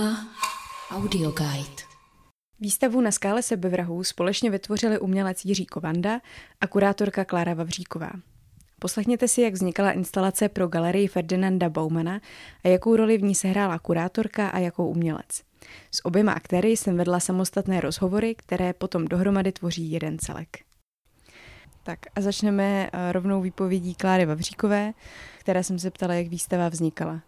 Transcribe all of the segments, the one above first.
Bauma Audioguide. Výstavu na skále sebevrahů společně vytvořili umělec Jiří Kovanda a kurátorka Klára Vavříková. Poslechněte si, jak vznikala instalace pro galerii Ferdinanda Baumana a jakou roli v ní sehrála kurátorka a jakou umělec. S oběma aktéry jsem vedla samostatné rozhovory, které potom dohromady tvoří jeden celek. Tak a začneme eh, rovnou výpovědí Kláry Vavříkové, které jsem se ptala, jak výstava vznikala.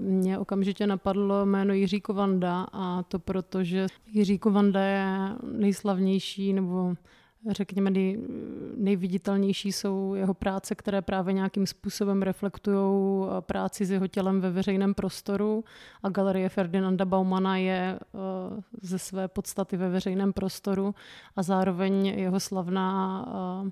Mně okamžitě napadlo jméno Jiří Kovanda a to proto, že Jiří Kovanda je nejslavnější nebo řekněme, nej, nejviditelnější jsou jeho práce, které právě nějakým způsobem reflektují práci s jeho tělem ve veřejném prostoru. A galerie Ferdinanda Baumana je eh, ze své podstaty ve veřejném prostoru a zároveň jeho slavná eh,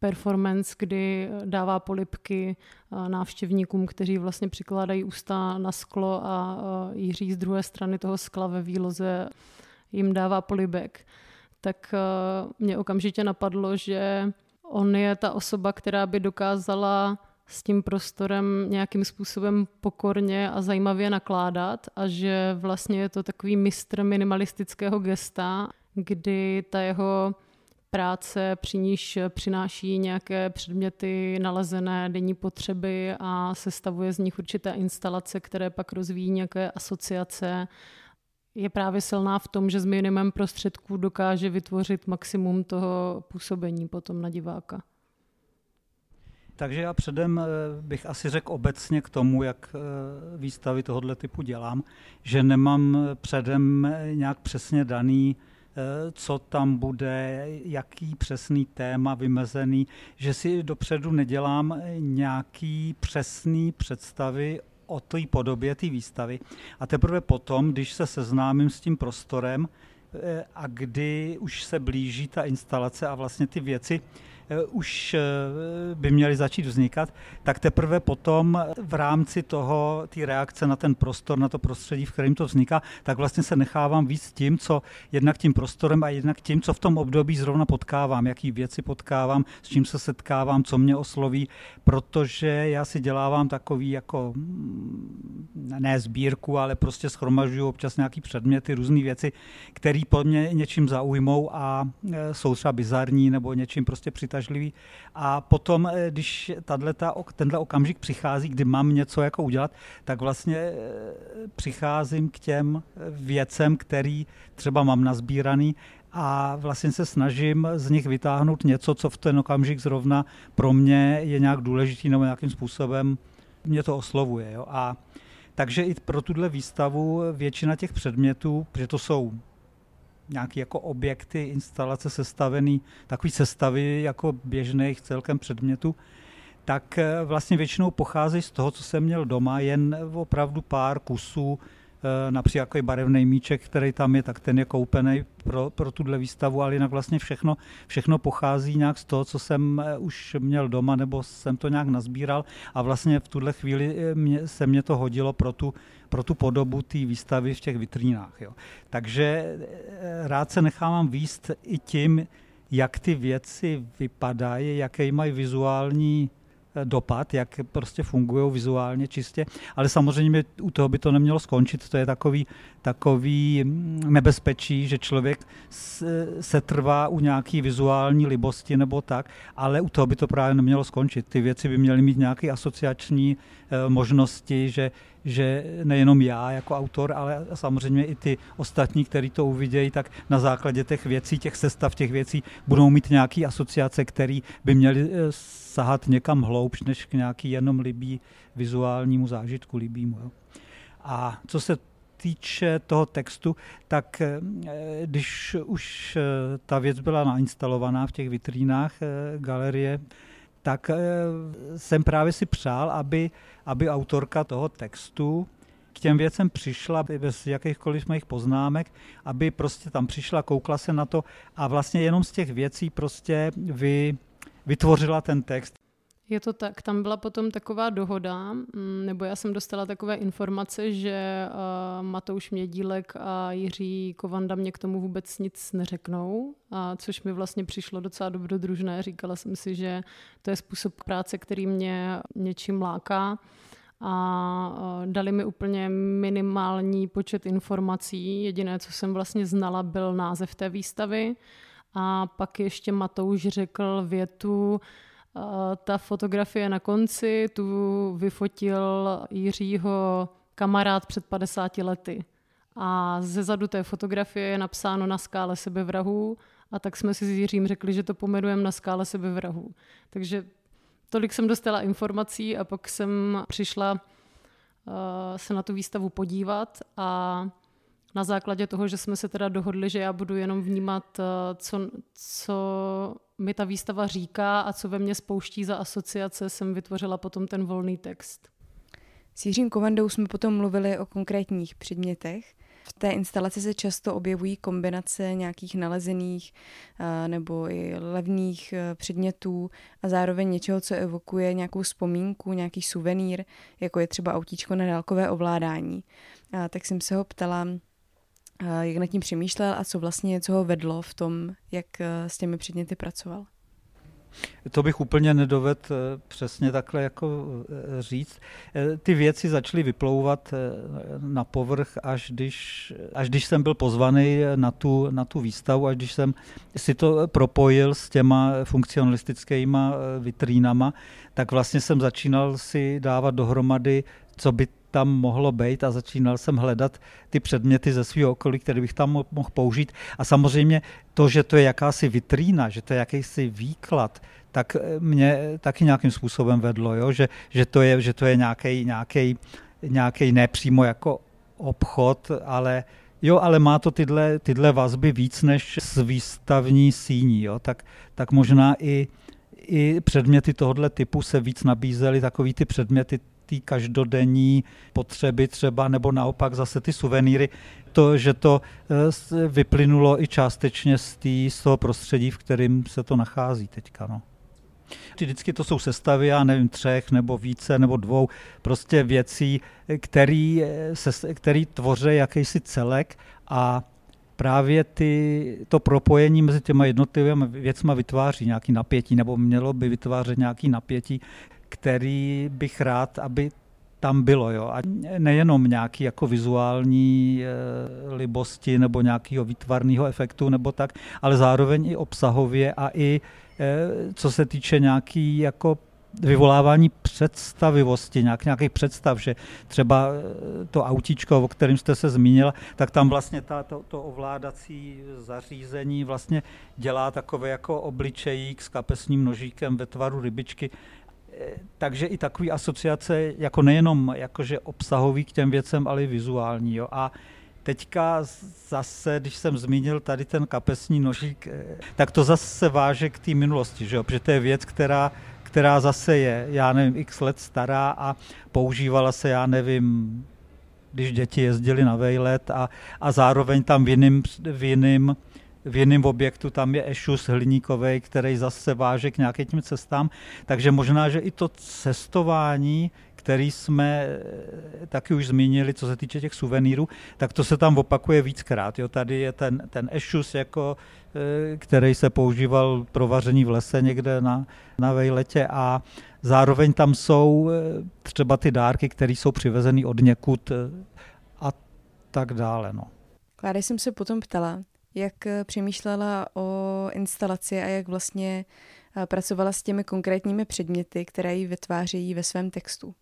performance, kdy dává polipky eh, návštěvníkům, kteří vlastně přikládají ústa na sklo a Jiří z druhé strany toho skla ve výloze jim dává polibek. Tak eh, mě okamžitě napadlo, že on je ta osoba, která by dokázala s tím prostorem nějakým způsobem pokorně a zajímavě nakládat a že vlastně je to takový mistr minimalistického gesta, kdy ta jeho práce, při níž přináší nějaké předměty nalezené denní potřeby a sestavuje z nich určité instalace, které pak rozvíjí nějaké asociace je právě silná v tom, že s minimem prostředků dokáže vytvořit maximum toho působení potom na diváka. Takže já předem eh, bych asi řekl obecně k tomu, jak eh, výstavy tohoto typu dělám, že nemám předem nějak přesně daný, eh, co tam bude, jaký přesný téma vymezený, že si dopředu nedělám nějaký přesný představy o té podobě té výstavy. A teprve potom, když se seznámím s tím prostorem eh, a kdy už se blíží ta instalace a vlastně ty věci Eh, už eh, by měly začít vznikat, tak teprve potom v rámci toho, té reakce na ten prostor, na to prostředí, v kterém to vzniká, tak vlastně se nechávám víc tím, co jednak tím prostorem a jednak tím, co v tom období zrovna potkávám, jaký věci potkávám, s čím se setkávám, co mě osloví, protože já si dělávám takový jako mm, ne sbírku, ale prostě schromažuju občas nějaký předměty, různé věci, které po mě něčím zaujmou a eh, jsou třeba bizarní nebo něčím prostě přitažují přitažlivý. A potom, eh, když tato, tenhle okamžik přichází, kdy mám něco jako udělat, tak vlastně eh, přicházím k těm věcem, který třeba mám nazbíraný a vlastně se snažím z nich vytáhnout něco, co v ten okamžik zrovna pro mě je nějak důležitý nebo nějakým způsobem mě to oslovuje. Jo. A takže i pro tuhle výstavu většina těch předmětů, protože to jsou nějaké jako objekty, instalace sestavený, takový sestavy jako běžných celkem předmětů, tak eh, vlastně většinou pocházejí z toho, co jsem měl doma, jen opravdu pár kusů, například jako barevný míček, který tam je, tak ten je koupený pro, pro tuhle výstavu, ale jinak vlastně všechno, všechno pochází nějak z toho, co jsem eh, už měl doma, nebo jsem to nějak nazbíral a vlastně v tuhle chvíli mě, se mě to hodilo pro tu pro tu podobu té výstavy v těch vitrínách. Jo. Takže eh, rád se nechávám výst i tím, jak ty věci vypadají, jaké mají vizuální eh, dopad, jak prostě fungují vizuálně čistě, ale samozřejmě u toho by to nemělo skončit, to je takový, takový mm, nebezpečí, že člověk se trvá u nějaký vizuální libosti nebo tak, ale u toho by to právě nemělo skončit. Ty věci by měly mít nějaké asociační eh, možnosti, že že nejenom já jako autor, ale samozřejmě i ty ostatní, kteří to uvidějí, tak na základě těch věcí, těch sestav těch věcí budou mít nějaké asociace, které by měly eh, sahat někam hloubš, než k nějaký jenom libý vizuálnímu zážitku libýmu. Jo. A co se týče toho textu, tak eh, když už eh, ta věc byla nainstalovaná v těch vitrínách galerie, tak jsem právě si přál, aby aby autorka toho textu k těm věcem přišla bez jakýchkoliv mých poznámek, aby prostě tam přišla, koukla se na to a vlastně jenom z těch věcí prostě vy, vytvořila ten text. Je to tak, tam byla potom taková dohoda, mm, nebo já jsem dostala takové informace, že uh, Matouš Mědílek a Jiří Kovanda mě k tomu vůbec nic neřeknou, a což mi vlastně přišlo docela dobrodružné. Říkala jsem si, že to je způsob práce, který mě něčím láká a dali mi úplně minimální počet informací. Jediné, co jsem vlastně znala, byl název té výstavy. A pak ještě Matouš řekl větu, ta fotografie na konci, tu vyfotil Jiřího kamarád před 50 lety. A ze zadu té fotografie je napsáno na skále sebevrahů a tak jsme si s Jiřím řekli, že to pomenujeme na skále sebevrahů. Takže tolik jsem dostala informací a pak jsem přišla uh, se na tu výstavu podívat a na základě toho, že jsme se teda dohodli, že já budu jenom vnímat, uh, co, co mi ta výstava říká a co ve mně spouští za asociace, jsem vytvořila potom ten volný text. S Jiřím Kovandou jsme potom mluvili o konkrétních předmětech. V té instalaci se často objevují kombinace nějakých nalezených nebo i levných e, předmětů a zároveň něčeho, co evokuje nějakou vzpomínku, nějaký suvenýr, jako je třeba autíčko na dálkové ovládání. A tak jsem se ho ptala, jak nad tím přemýšlel a co vlastně co ho vedlo v tom, jak e, s těmi předměty pracoval. To bych úplně nedovedl eh, přesně takhle jako eh, říct. Eh, ty věci začaly vyplouvat na povrch, až když, až když jsem byl pozvaný na tu, na tu výstavu, až když jsem si to propojil s těma funkcionalistickými vitrínama, tak vlastně jsem začínal si dávat dohromady, co by tam mohlo být a začínal jsem hledat ty předměty ze svého okolí, které bych tam mohl použít. A samozřejmě to, že to je jakási vitrína, že to je jakýsi výklad, tak eh, mě taky nějakým způsobem vedlo, jo? Že, že, to je, že to je nějaký, nějaký, nějaký nepřímo jako obchod, ale Jo, ale má to tyhle, tyhle vazby víc než s výstavní síní, jo? Tak, tak možná i, i předměty tohoto typu se víc nabízely, takový ty předměty té každodenní potřeby třeba, nebo naopak zase ty suvenýry, to, že to eh, vyplynulo i částečně z, tý, z toho prostředí, v kterém se to nachází teďka. No. Vždycky to jsou sestavy, já nevím, třech nebo více nebo dvou prostě věcí, který, eh, se, který tvoří jakýsi celek a právě ty, to propojení mezi těma jednotlivými věcmi vytváří nějaký napětí, nebo mělo by vytvářet nějaký napětí, který bych rád, aby tam bylo. Jo. A nejenom nějaký jako vizuální e, libosti nebo nějakého výtvarného efektu nebo tak, ale zároveň i obsahově a i e, co se týče nějaký jako vyvolávání představivosti, nějak, nějakých představ, že třeba eh, to autíčko, o kterém jste se zmínila, tak tam vlastně ta, to, to ovládací zařízení vlastně dělá takové jako obličejík s kapesním nožíkem ve tvaru rybičky takže i takový asociace, jako nejenom jakože obsahový k těm věcem, ale i vizuální. Jo. A teďka zase, když jsem zmínil tady ten kapesní nožík, eh, tak to zase se váže k té minulosti, že jo? protože to je věc, která, která zase je, já nevím, x let stará a používala se, já nevím, když děti jezdili na vejlet a, a zároveň tam v jiném, v jiným v jiném objektu tam je ešus hliníkový, který zase váže k nějakým cestám. Takže možná, že i to cestování, který jsme eh, taky už zmínili, co se týče těch suvenýrů, tak to se tam opakuje víckrát. Jo, tady je ten, ten ešus, jako, eh, který se používal pro vaření v lese někde na, na vejletě a zároveň tam jsou eh, třeba ty dárky, které jsou přivezeny od někud a tak dále. No. Klára jsem se potom ptala, jak eh, přemýšlela o instalaci a jak vlastně eh, pracovala s těmi konkrétními předměty, které ji vytvářejí ve svém textu.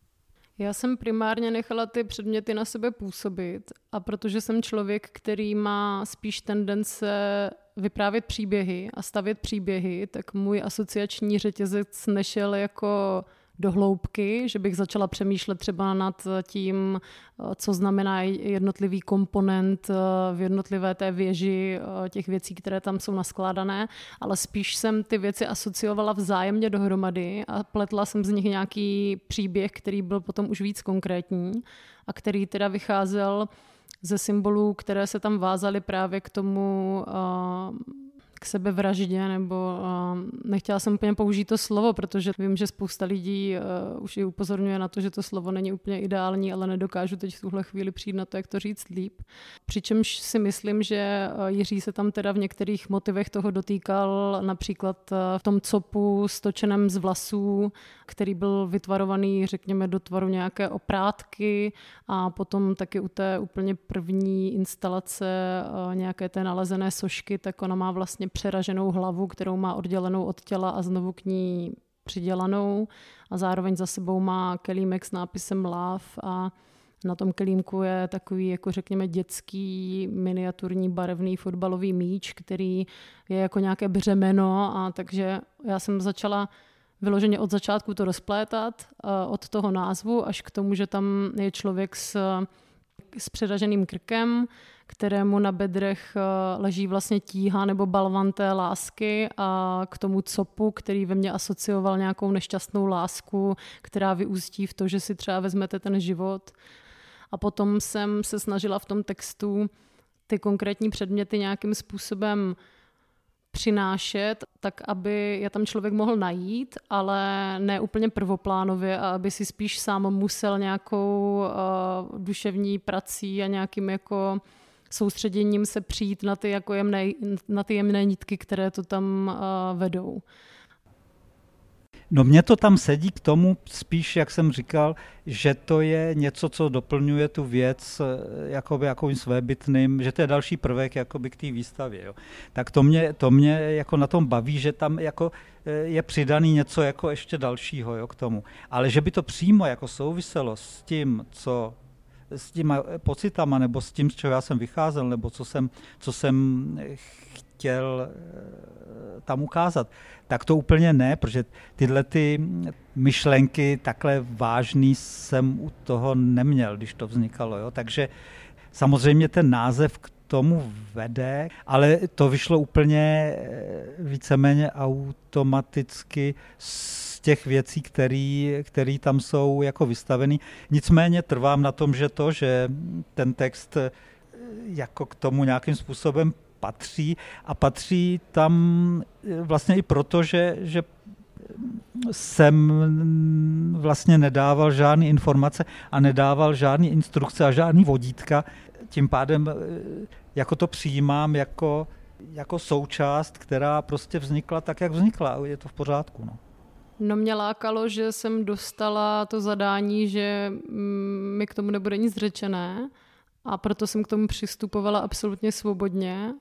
Já jsem primárně nechala ty předměty na sebe působit a protože jsem člověk, který má spíš tendence vyprávět příběhy a stavět příběhy, tak můj asociační řetězec nešel jako do hloubky, že bych začala přemýšlet třeba nad tím, co znamená jednotlivý komponent eh, v jednotlivé té věži eh, těch věcí, které tam jsou naskládané, ale spíš jsem ty věci asociovala vzájemně dohromady a pletla jsem z nich nějaký příběh, který byl potom už víc konkrétní a který teda vycházel ze symbolů, které se tam vázaly právě k tomu, eh, k sebevraždě, nebo uh, nechtěla jsem úplně použít to slovo, protože vím, že spousta lidí uh, už i upozorňuje na to, že to slovo není úplně ideální, ale nedokážu teď v tuhle chvíli přijít na to, jak to říct líp. Přičemž si myslím, že uh, Jiří se tam teda v některých motivech toho dotýkal, například uh, v tom copu stočeném z vlasů, který byl vytvarovaný, řekněme, do tvaru nějaké oprátky a potom taky u té úplně první instalace uh, nějaké té nalezené sošky, tak ona má vlastně přeraženou hlavu, kterou má oddělenou od těla a znovu k ní přidělanou. A zároveň za sebou má kelímek s nápisem Love a na tom kelímku je takový, jako řekněme, dětský miniaturní barevný fotbalový míč, který je jako nějaké břemeno a takže já jsem začala vyloženě od začátku to rozplétat, od toho názvu až k tomu, že tam je člověk s, s předaženým krkem, kterému na bedrech eh, leží vlastně tíha nebo balvan té lásky a k tomu copu, který ve mně asocioval nějakou nešťastnou lásku, která vyústí v to, že si třeba vezmete ten život. A potom jsem se snažila v tom textu ty konkrétní předměty nějakým způsobem přinášet, tak aby je tam člověk mohl najít, ale ne úplně prvoplánově a aby si spíš sám musel nějakou uh, duševní prací a nějakým jako soustředěním se přijít na ty, jako jemné, na ty jemné nitky, které to tam uh, vedou. No mně to tam sedí k tomu spíš, jak jsem říkal, že to je něco, co doplňuje tu věc eh, jakoby jakým svébytným, že to je další prvek jakoby k té výstavě. Jo. Tak to mě, to mě jako na tom baví, že tam jako eh, je přidaný něco jako ještě dalšího jo, k tomu. Ale že by to přímo jako souviselo s tím, co s těma pocitama, nebo s tím, z čeho já jsem vycházel, nebo co jsem, co jsem chtěl eh, tam ukázat. Tak to úplně ne, protože tyhle ty myšlenky takhle vážný jsem u toho neměl, když to vznikalo. Jo? Takže samozřejmě ten název k tomu vede, ale to vyšlo úplně eh, víceméně automaticky s těch věcí, které tam jsou jako vystaveny. Nicméně trvám na tom, že to, že ten text eh, jako k tomu nějakým způsobem patří a patří tam eh, vlastně i proto, že, že jsem vlastně nedával žádné informace a nedával žádné instrukce a žádný vodítka. Tím pádem eh, jako to přijímám jako, jako součást, která prostě vznikla tak, jak vznikla. Je to v pořádku. No. No mě lákalo, že jsem dostala to zadání, že mm, mi k tomu nebude nic řečené a proto jsem k tomu přistupovala absolutně svobodně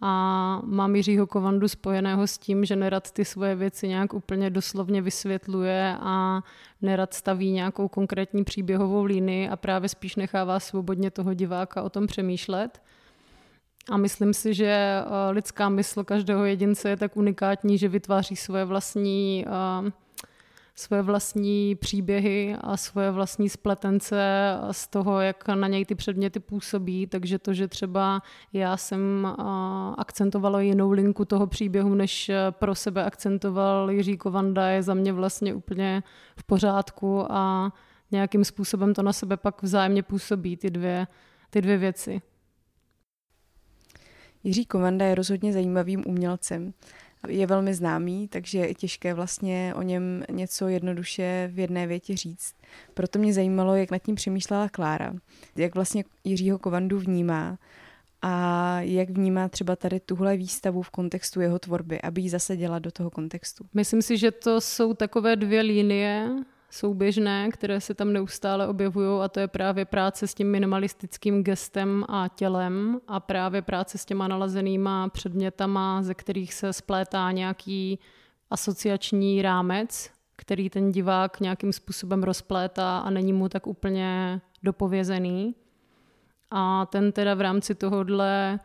a mám Jiřího Kovandu spojeného s tím, že nerad ty svoje věci nějak úplně doslovně vysvětluje a nerad staví nějakou konkrétní příběhovou línii a právě spíš nechává svobodně toho diváka o tom přemýšlet. A myslím si, že eh, lidská mysl každého jedince je tak unikátní, že vytváří svoje vlastní, eh, svoje vlastní příběhy a svoje vlastní spletence z toho, jak na něj ty předměty působí. Takže to, že třeba já jsem eh, akcentovala jinou linku toho příběhu, než pro sebe akcentoval Jiří Kovanda, je za mě vlastně úplně v pořádku a nějakým způsobem to na sebe pak vzájemně působí, ty dvě, ty dvě věci. Jiří Kovanda je rozhodně zajímavým umělcem. Je velmi známý, takže je těžké vlastně o něm něco jednoduše v jedné větě říct. Proto mě zajímalo, jak nad tím přemýšlela Klára, jak vlastně Jiřího Kovandu vnímá a jak vnímá třeba tady tuhle výstavu v kontextu jeho tvorby, aby ji zaseděla do toho kontextu. Myslím si, že to jsou takové dvě linie, souběžné, které se tam neustále objevují a to je právě práce s tím minimalistickým gestem a tělem a právě práce s těma nalazenýma předmětama, ze kterých se splétá nějaký asociační rámec, který ten divák nějakým způsobem rozplétá a není mu tak úplně dopovězený. A ten teda v rámci tohohle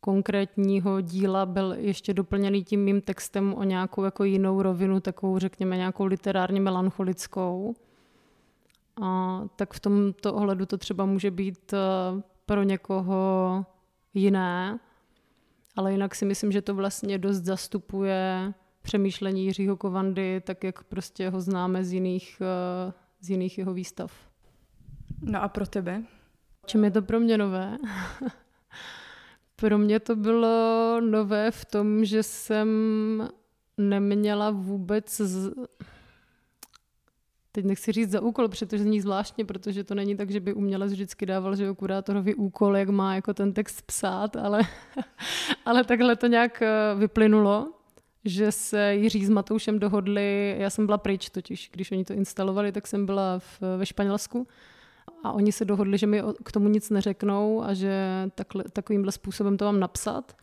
konkrétního díla byl ještě doplněný tím mým textem o nějakou jako jinou rovinu, takovou řekněme nějakou literárně melancholickou. A tak v tomto ohledu to třeba může být eh, pro někoho jiné, ale jinak si myslím, že to vlastně dost zastupuje přemýšlení Jiřího Kovandy, tak jak prostě ho známe z jiných, eh, z jiných jeho výstav. No a pro tebe? Čím je to pro mě nové? Pro mě to bylo nové v tom, že jsem neměla vůbec z... teď nechci říct za úkol, protože zní zvláštně, protože to není tak, že by umělec vždycky dával, že kurátorovi úkol, jak má jako ten text psát, ale, ale takhle to nějak eh, vyplynulo, že se Jiří s Matoušem dohodli, já jsem byla pryč totiž, když oni to instalovali, tak jsem byla v, ve Španělsku a oni se dohodli, že mi k tomu nic neřeknou a že takhle, takovýmhle způsobem to mám napsat.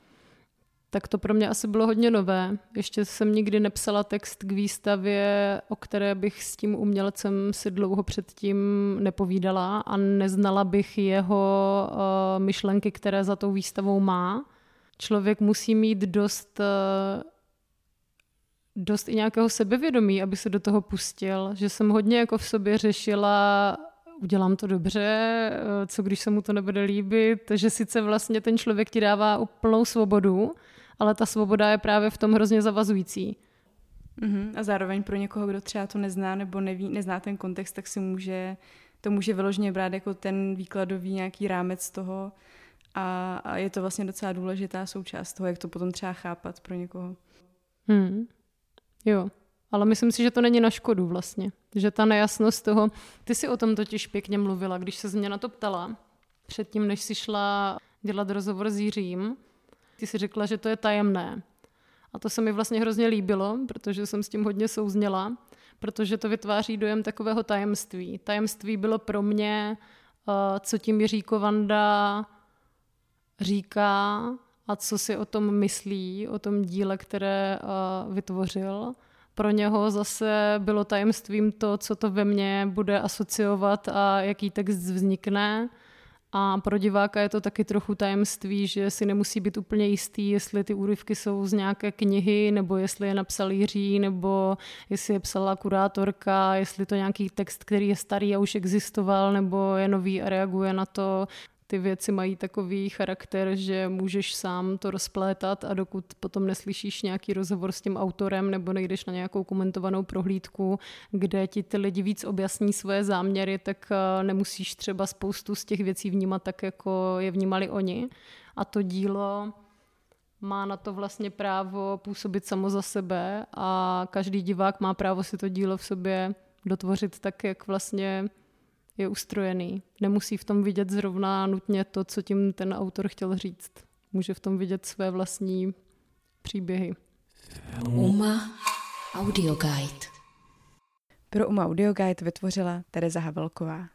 Tak to pro mě asi bylo hodně nové. Ještě jsem nikdy nepsala text k výstavě, o které bych s tím umělcem si dlouho předtím nepovídala a neznala bych jeho uh, myšlenky, které za tou výstavou má. Člověk musí mít dost uh, dost i nějakého sebevědomí, aby se do toho pustil, že jsem hodně jako v sobě řešila udělám to dobře, eh, co když se mu to nebude líbit, že sice vlastně ten člověk ti dává úplnou svobodu, ale ta svoboda je právě v tom hrozně zavazující. Uh-huh. A zároveň pro někoho, kdo třeba to nezná nebo neví, nezná ten kontext, tak si může, to může vyloženě brát jako ten výkladový nějaký rámec toho a, a je to vlastně docela důležitá součást toho, jak to potom třeba chápat pro někoho. Hmm. Jo, ale myslím si, že to není na škodu vlastně. Že ta nejasnost toho, ty si o tom totiž pěkně mluvila, když se mě na to ptala, předtím, než si šla dělat rozhovor s Jiřím, ty si řekla, že to je tajemné. A to se mi vlastně hrozně líbilo, protože jsem s tím hodně souzněla, protože to vytváří dojem takového tajemství. Tajemství bylo pro mě, eh, co tím Jiří Kovanda říká a co si o tom myslí, o tom díle, které eh, vytvořil pro něho zase bylo tajemstvím to, co to ve mně bude asociovat a jaký text vznikne. A pro diváka je to taky trochu tajemství, že si nemusí být úplně jistý, jestli ty úryvky jsou z nějaké knihy, nebo jestli je napsal Jiří, nebo jestli je psala kurátorka, jestli to nějaký text, který je starý a už existoval, nebo je nový a reaguje na to ty věci mají takový charakter, že můžeš sám to rozplétat a dokud potom neslyšíš nějaký rozhovor s tím autorem nebo nejdeš na nějakou komentovanou prohlídku, kde ti ty lidi víc objasní svoje záměry, tak eh, nemusíš třeba spoustu z těch věcí vnímat tak, jako je vnímali oni. A to dílo má na to vlastně právo působit samo za sebe a každý divák má právo si to dílo v sobě dotvořit tak, jak vlastně je ustrojený. Nemusí v tom vidět zrovna nutně to, co tím ten autor chtěl říct. Může v tom vidět své vlastní příběhy. Uma Audio Guide. Pro Uma Audio Guide vytvořila Tereza Havelková.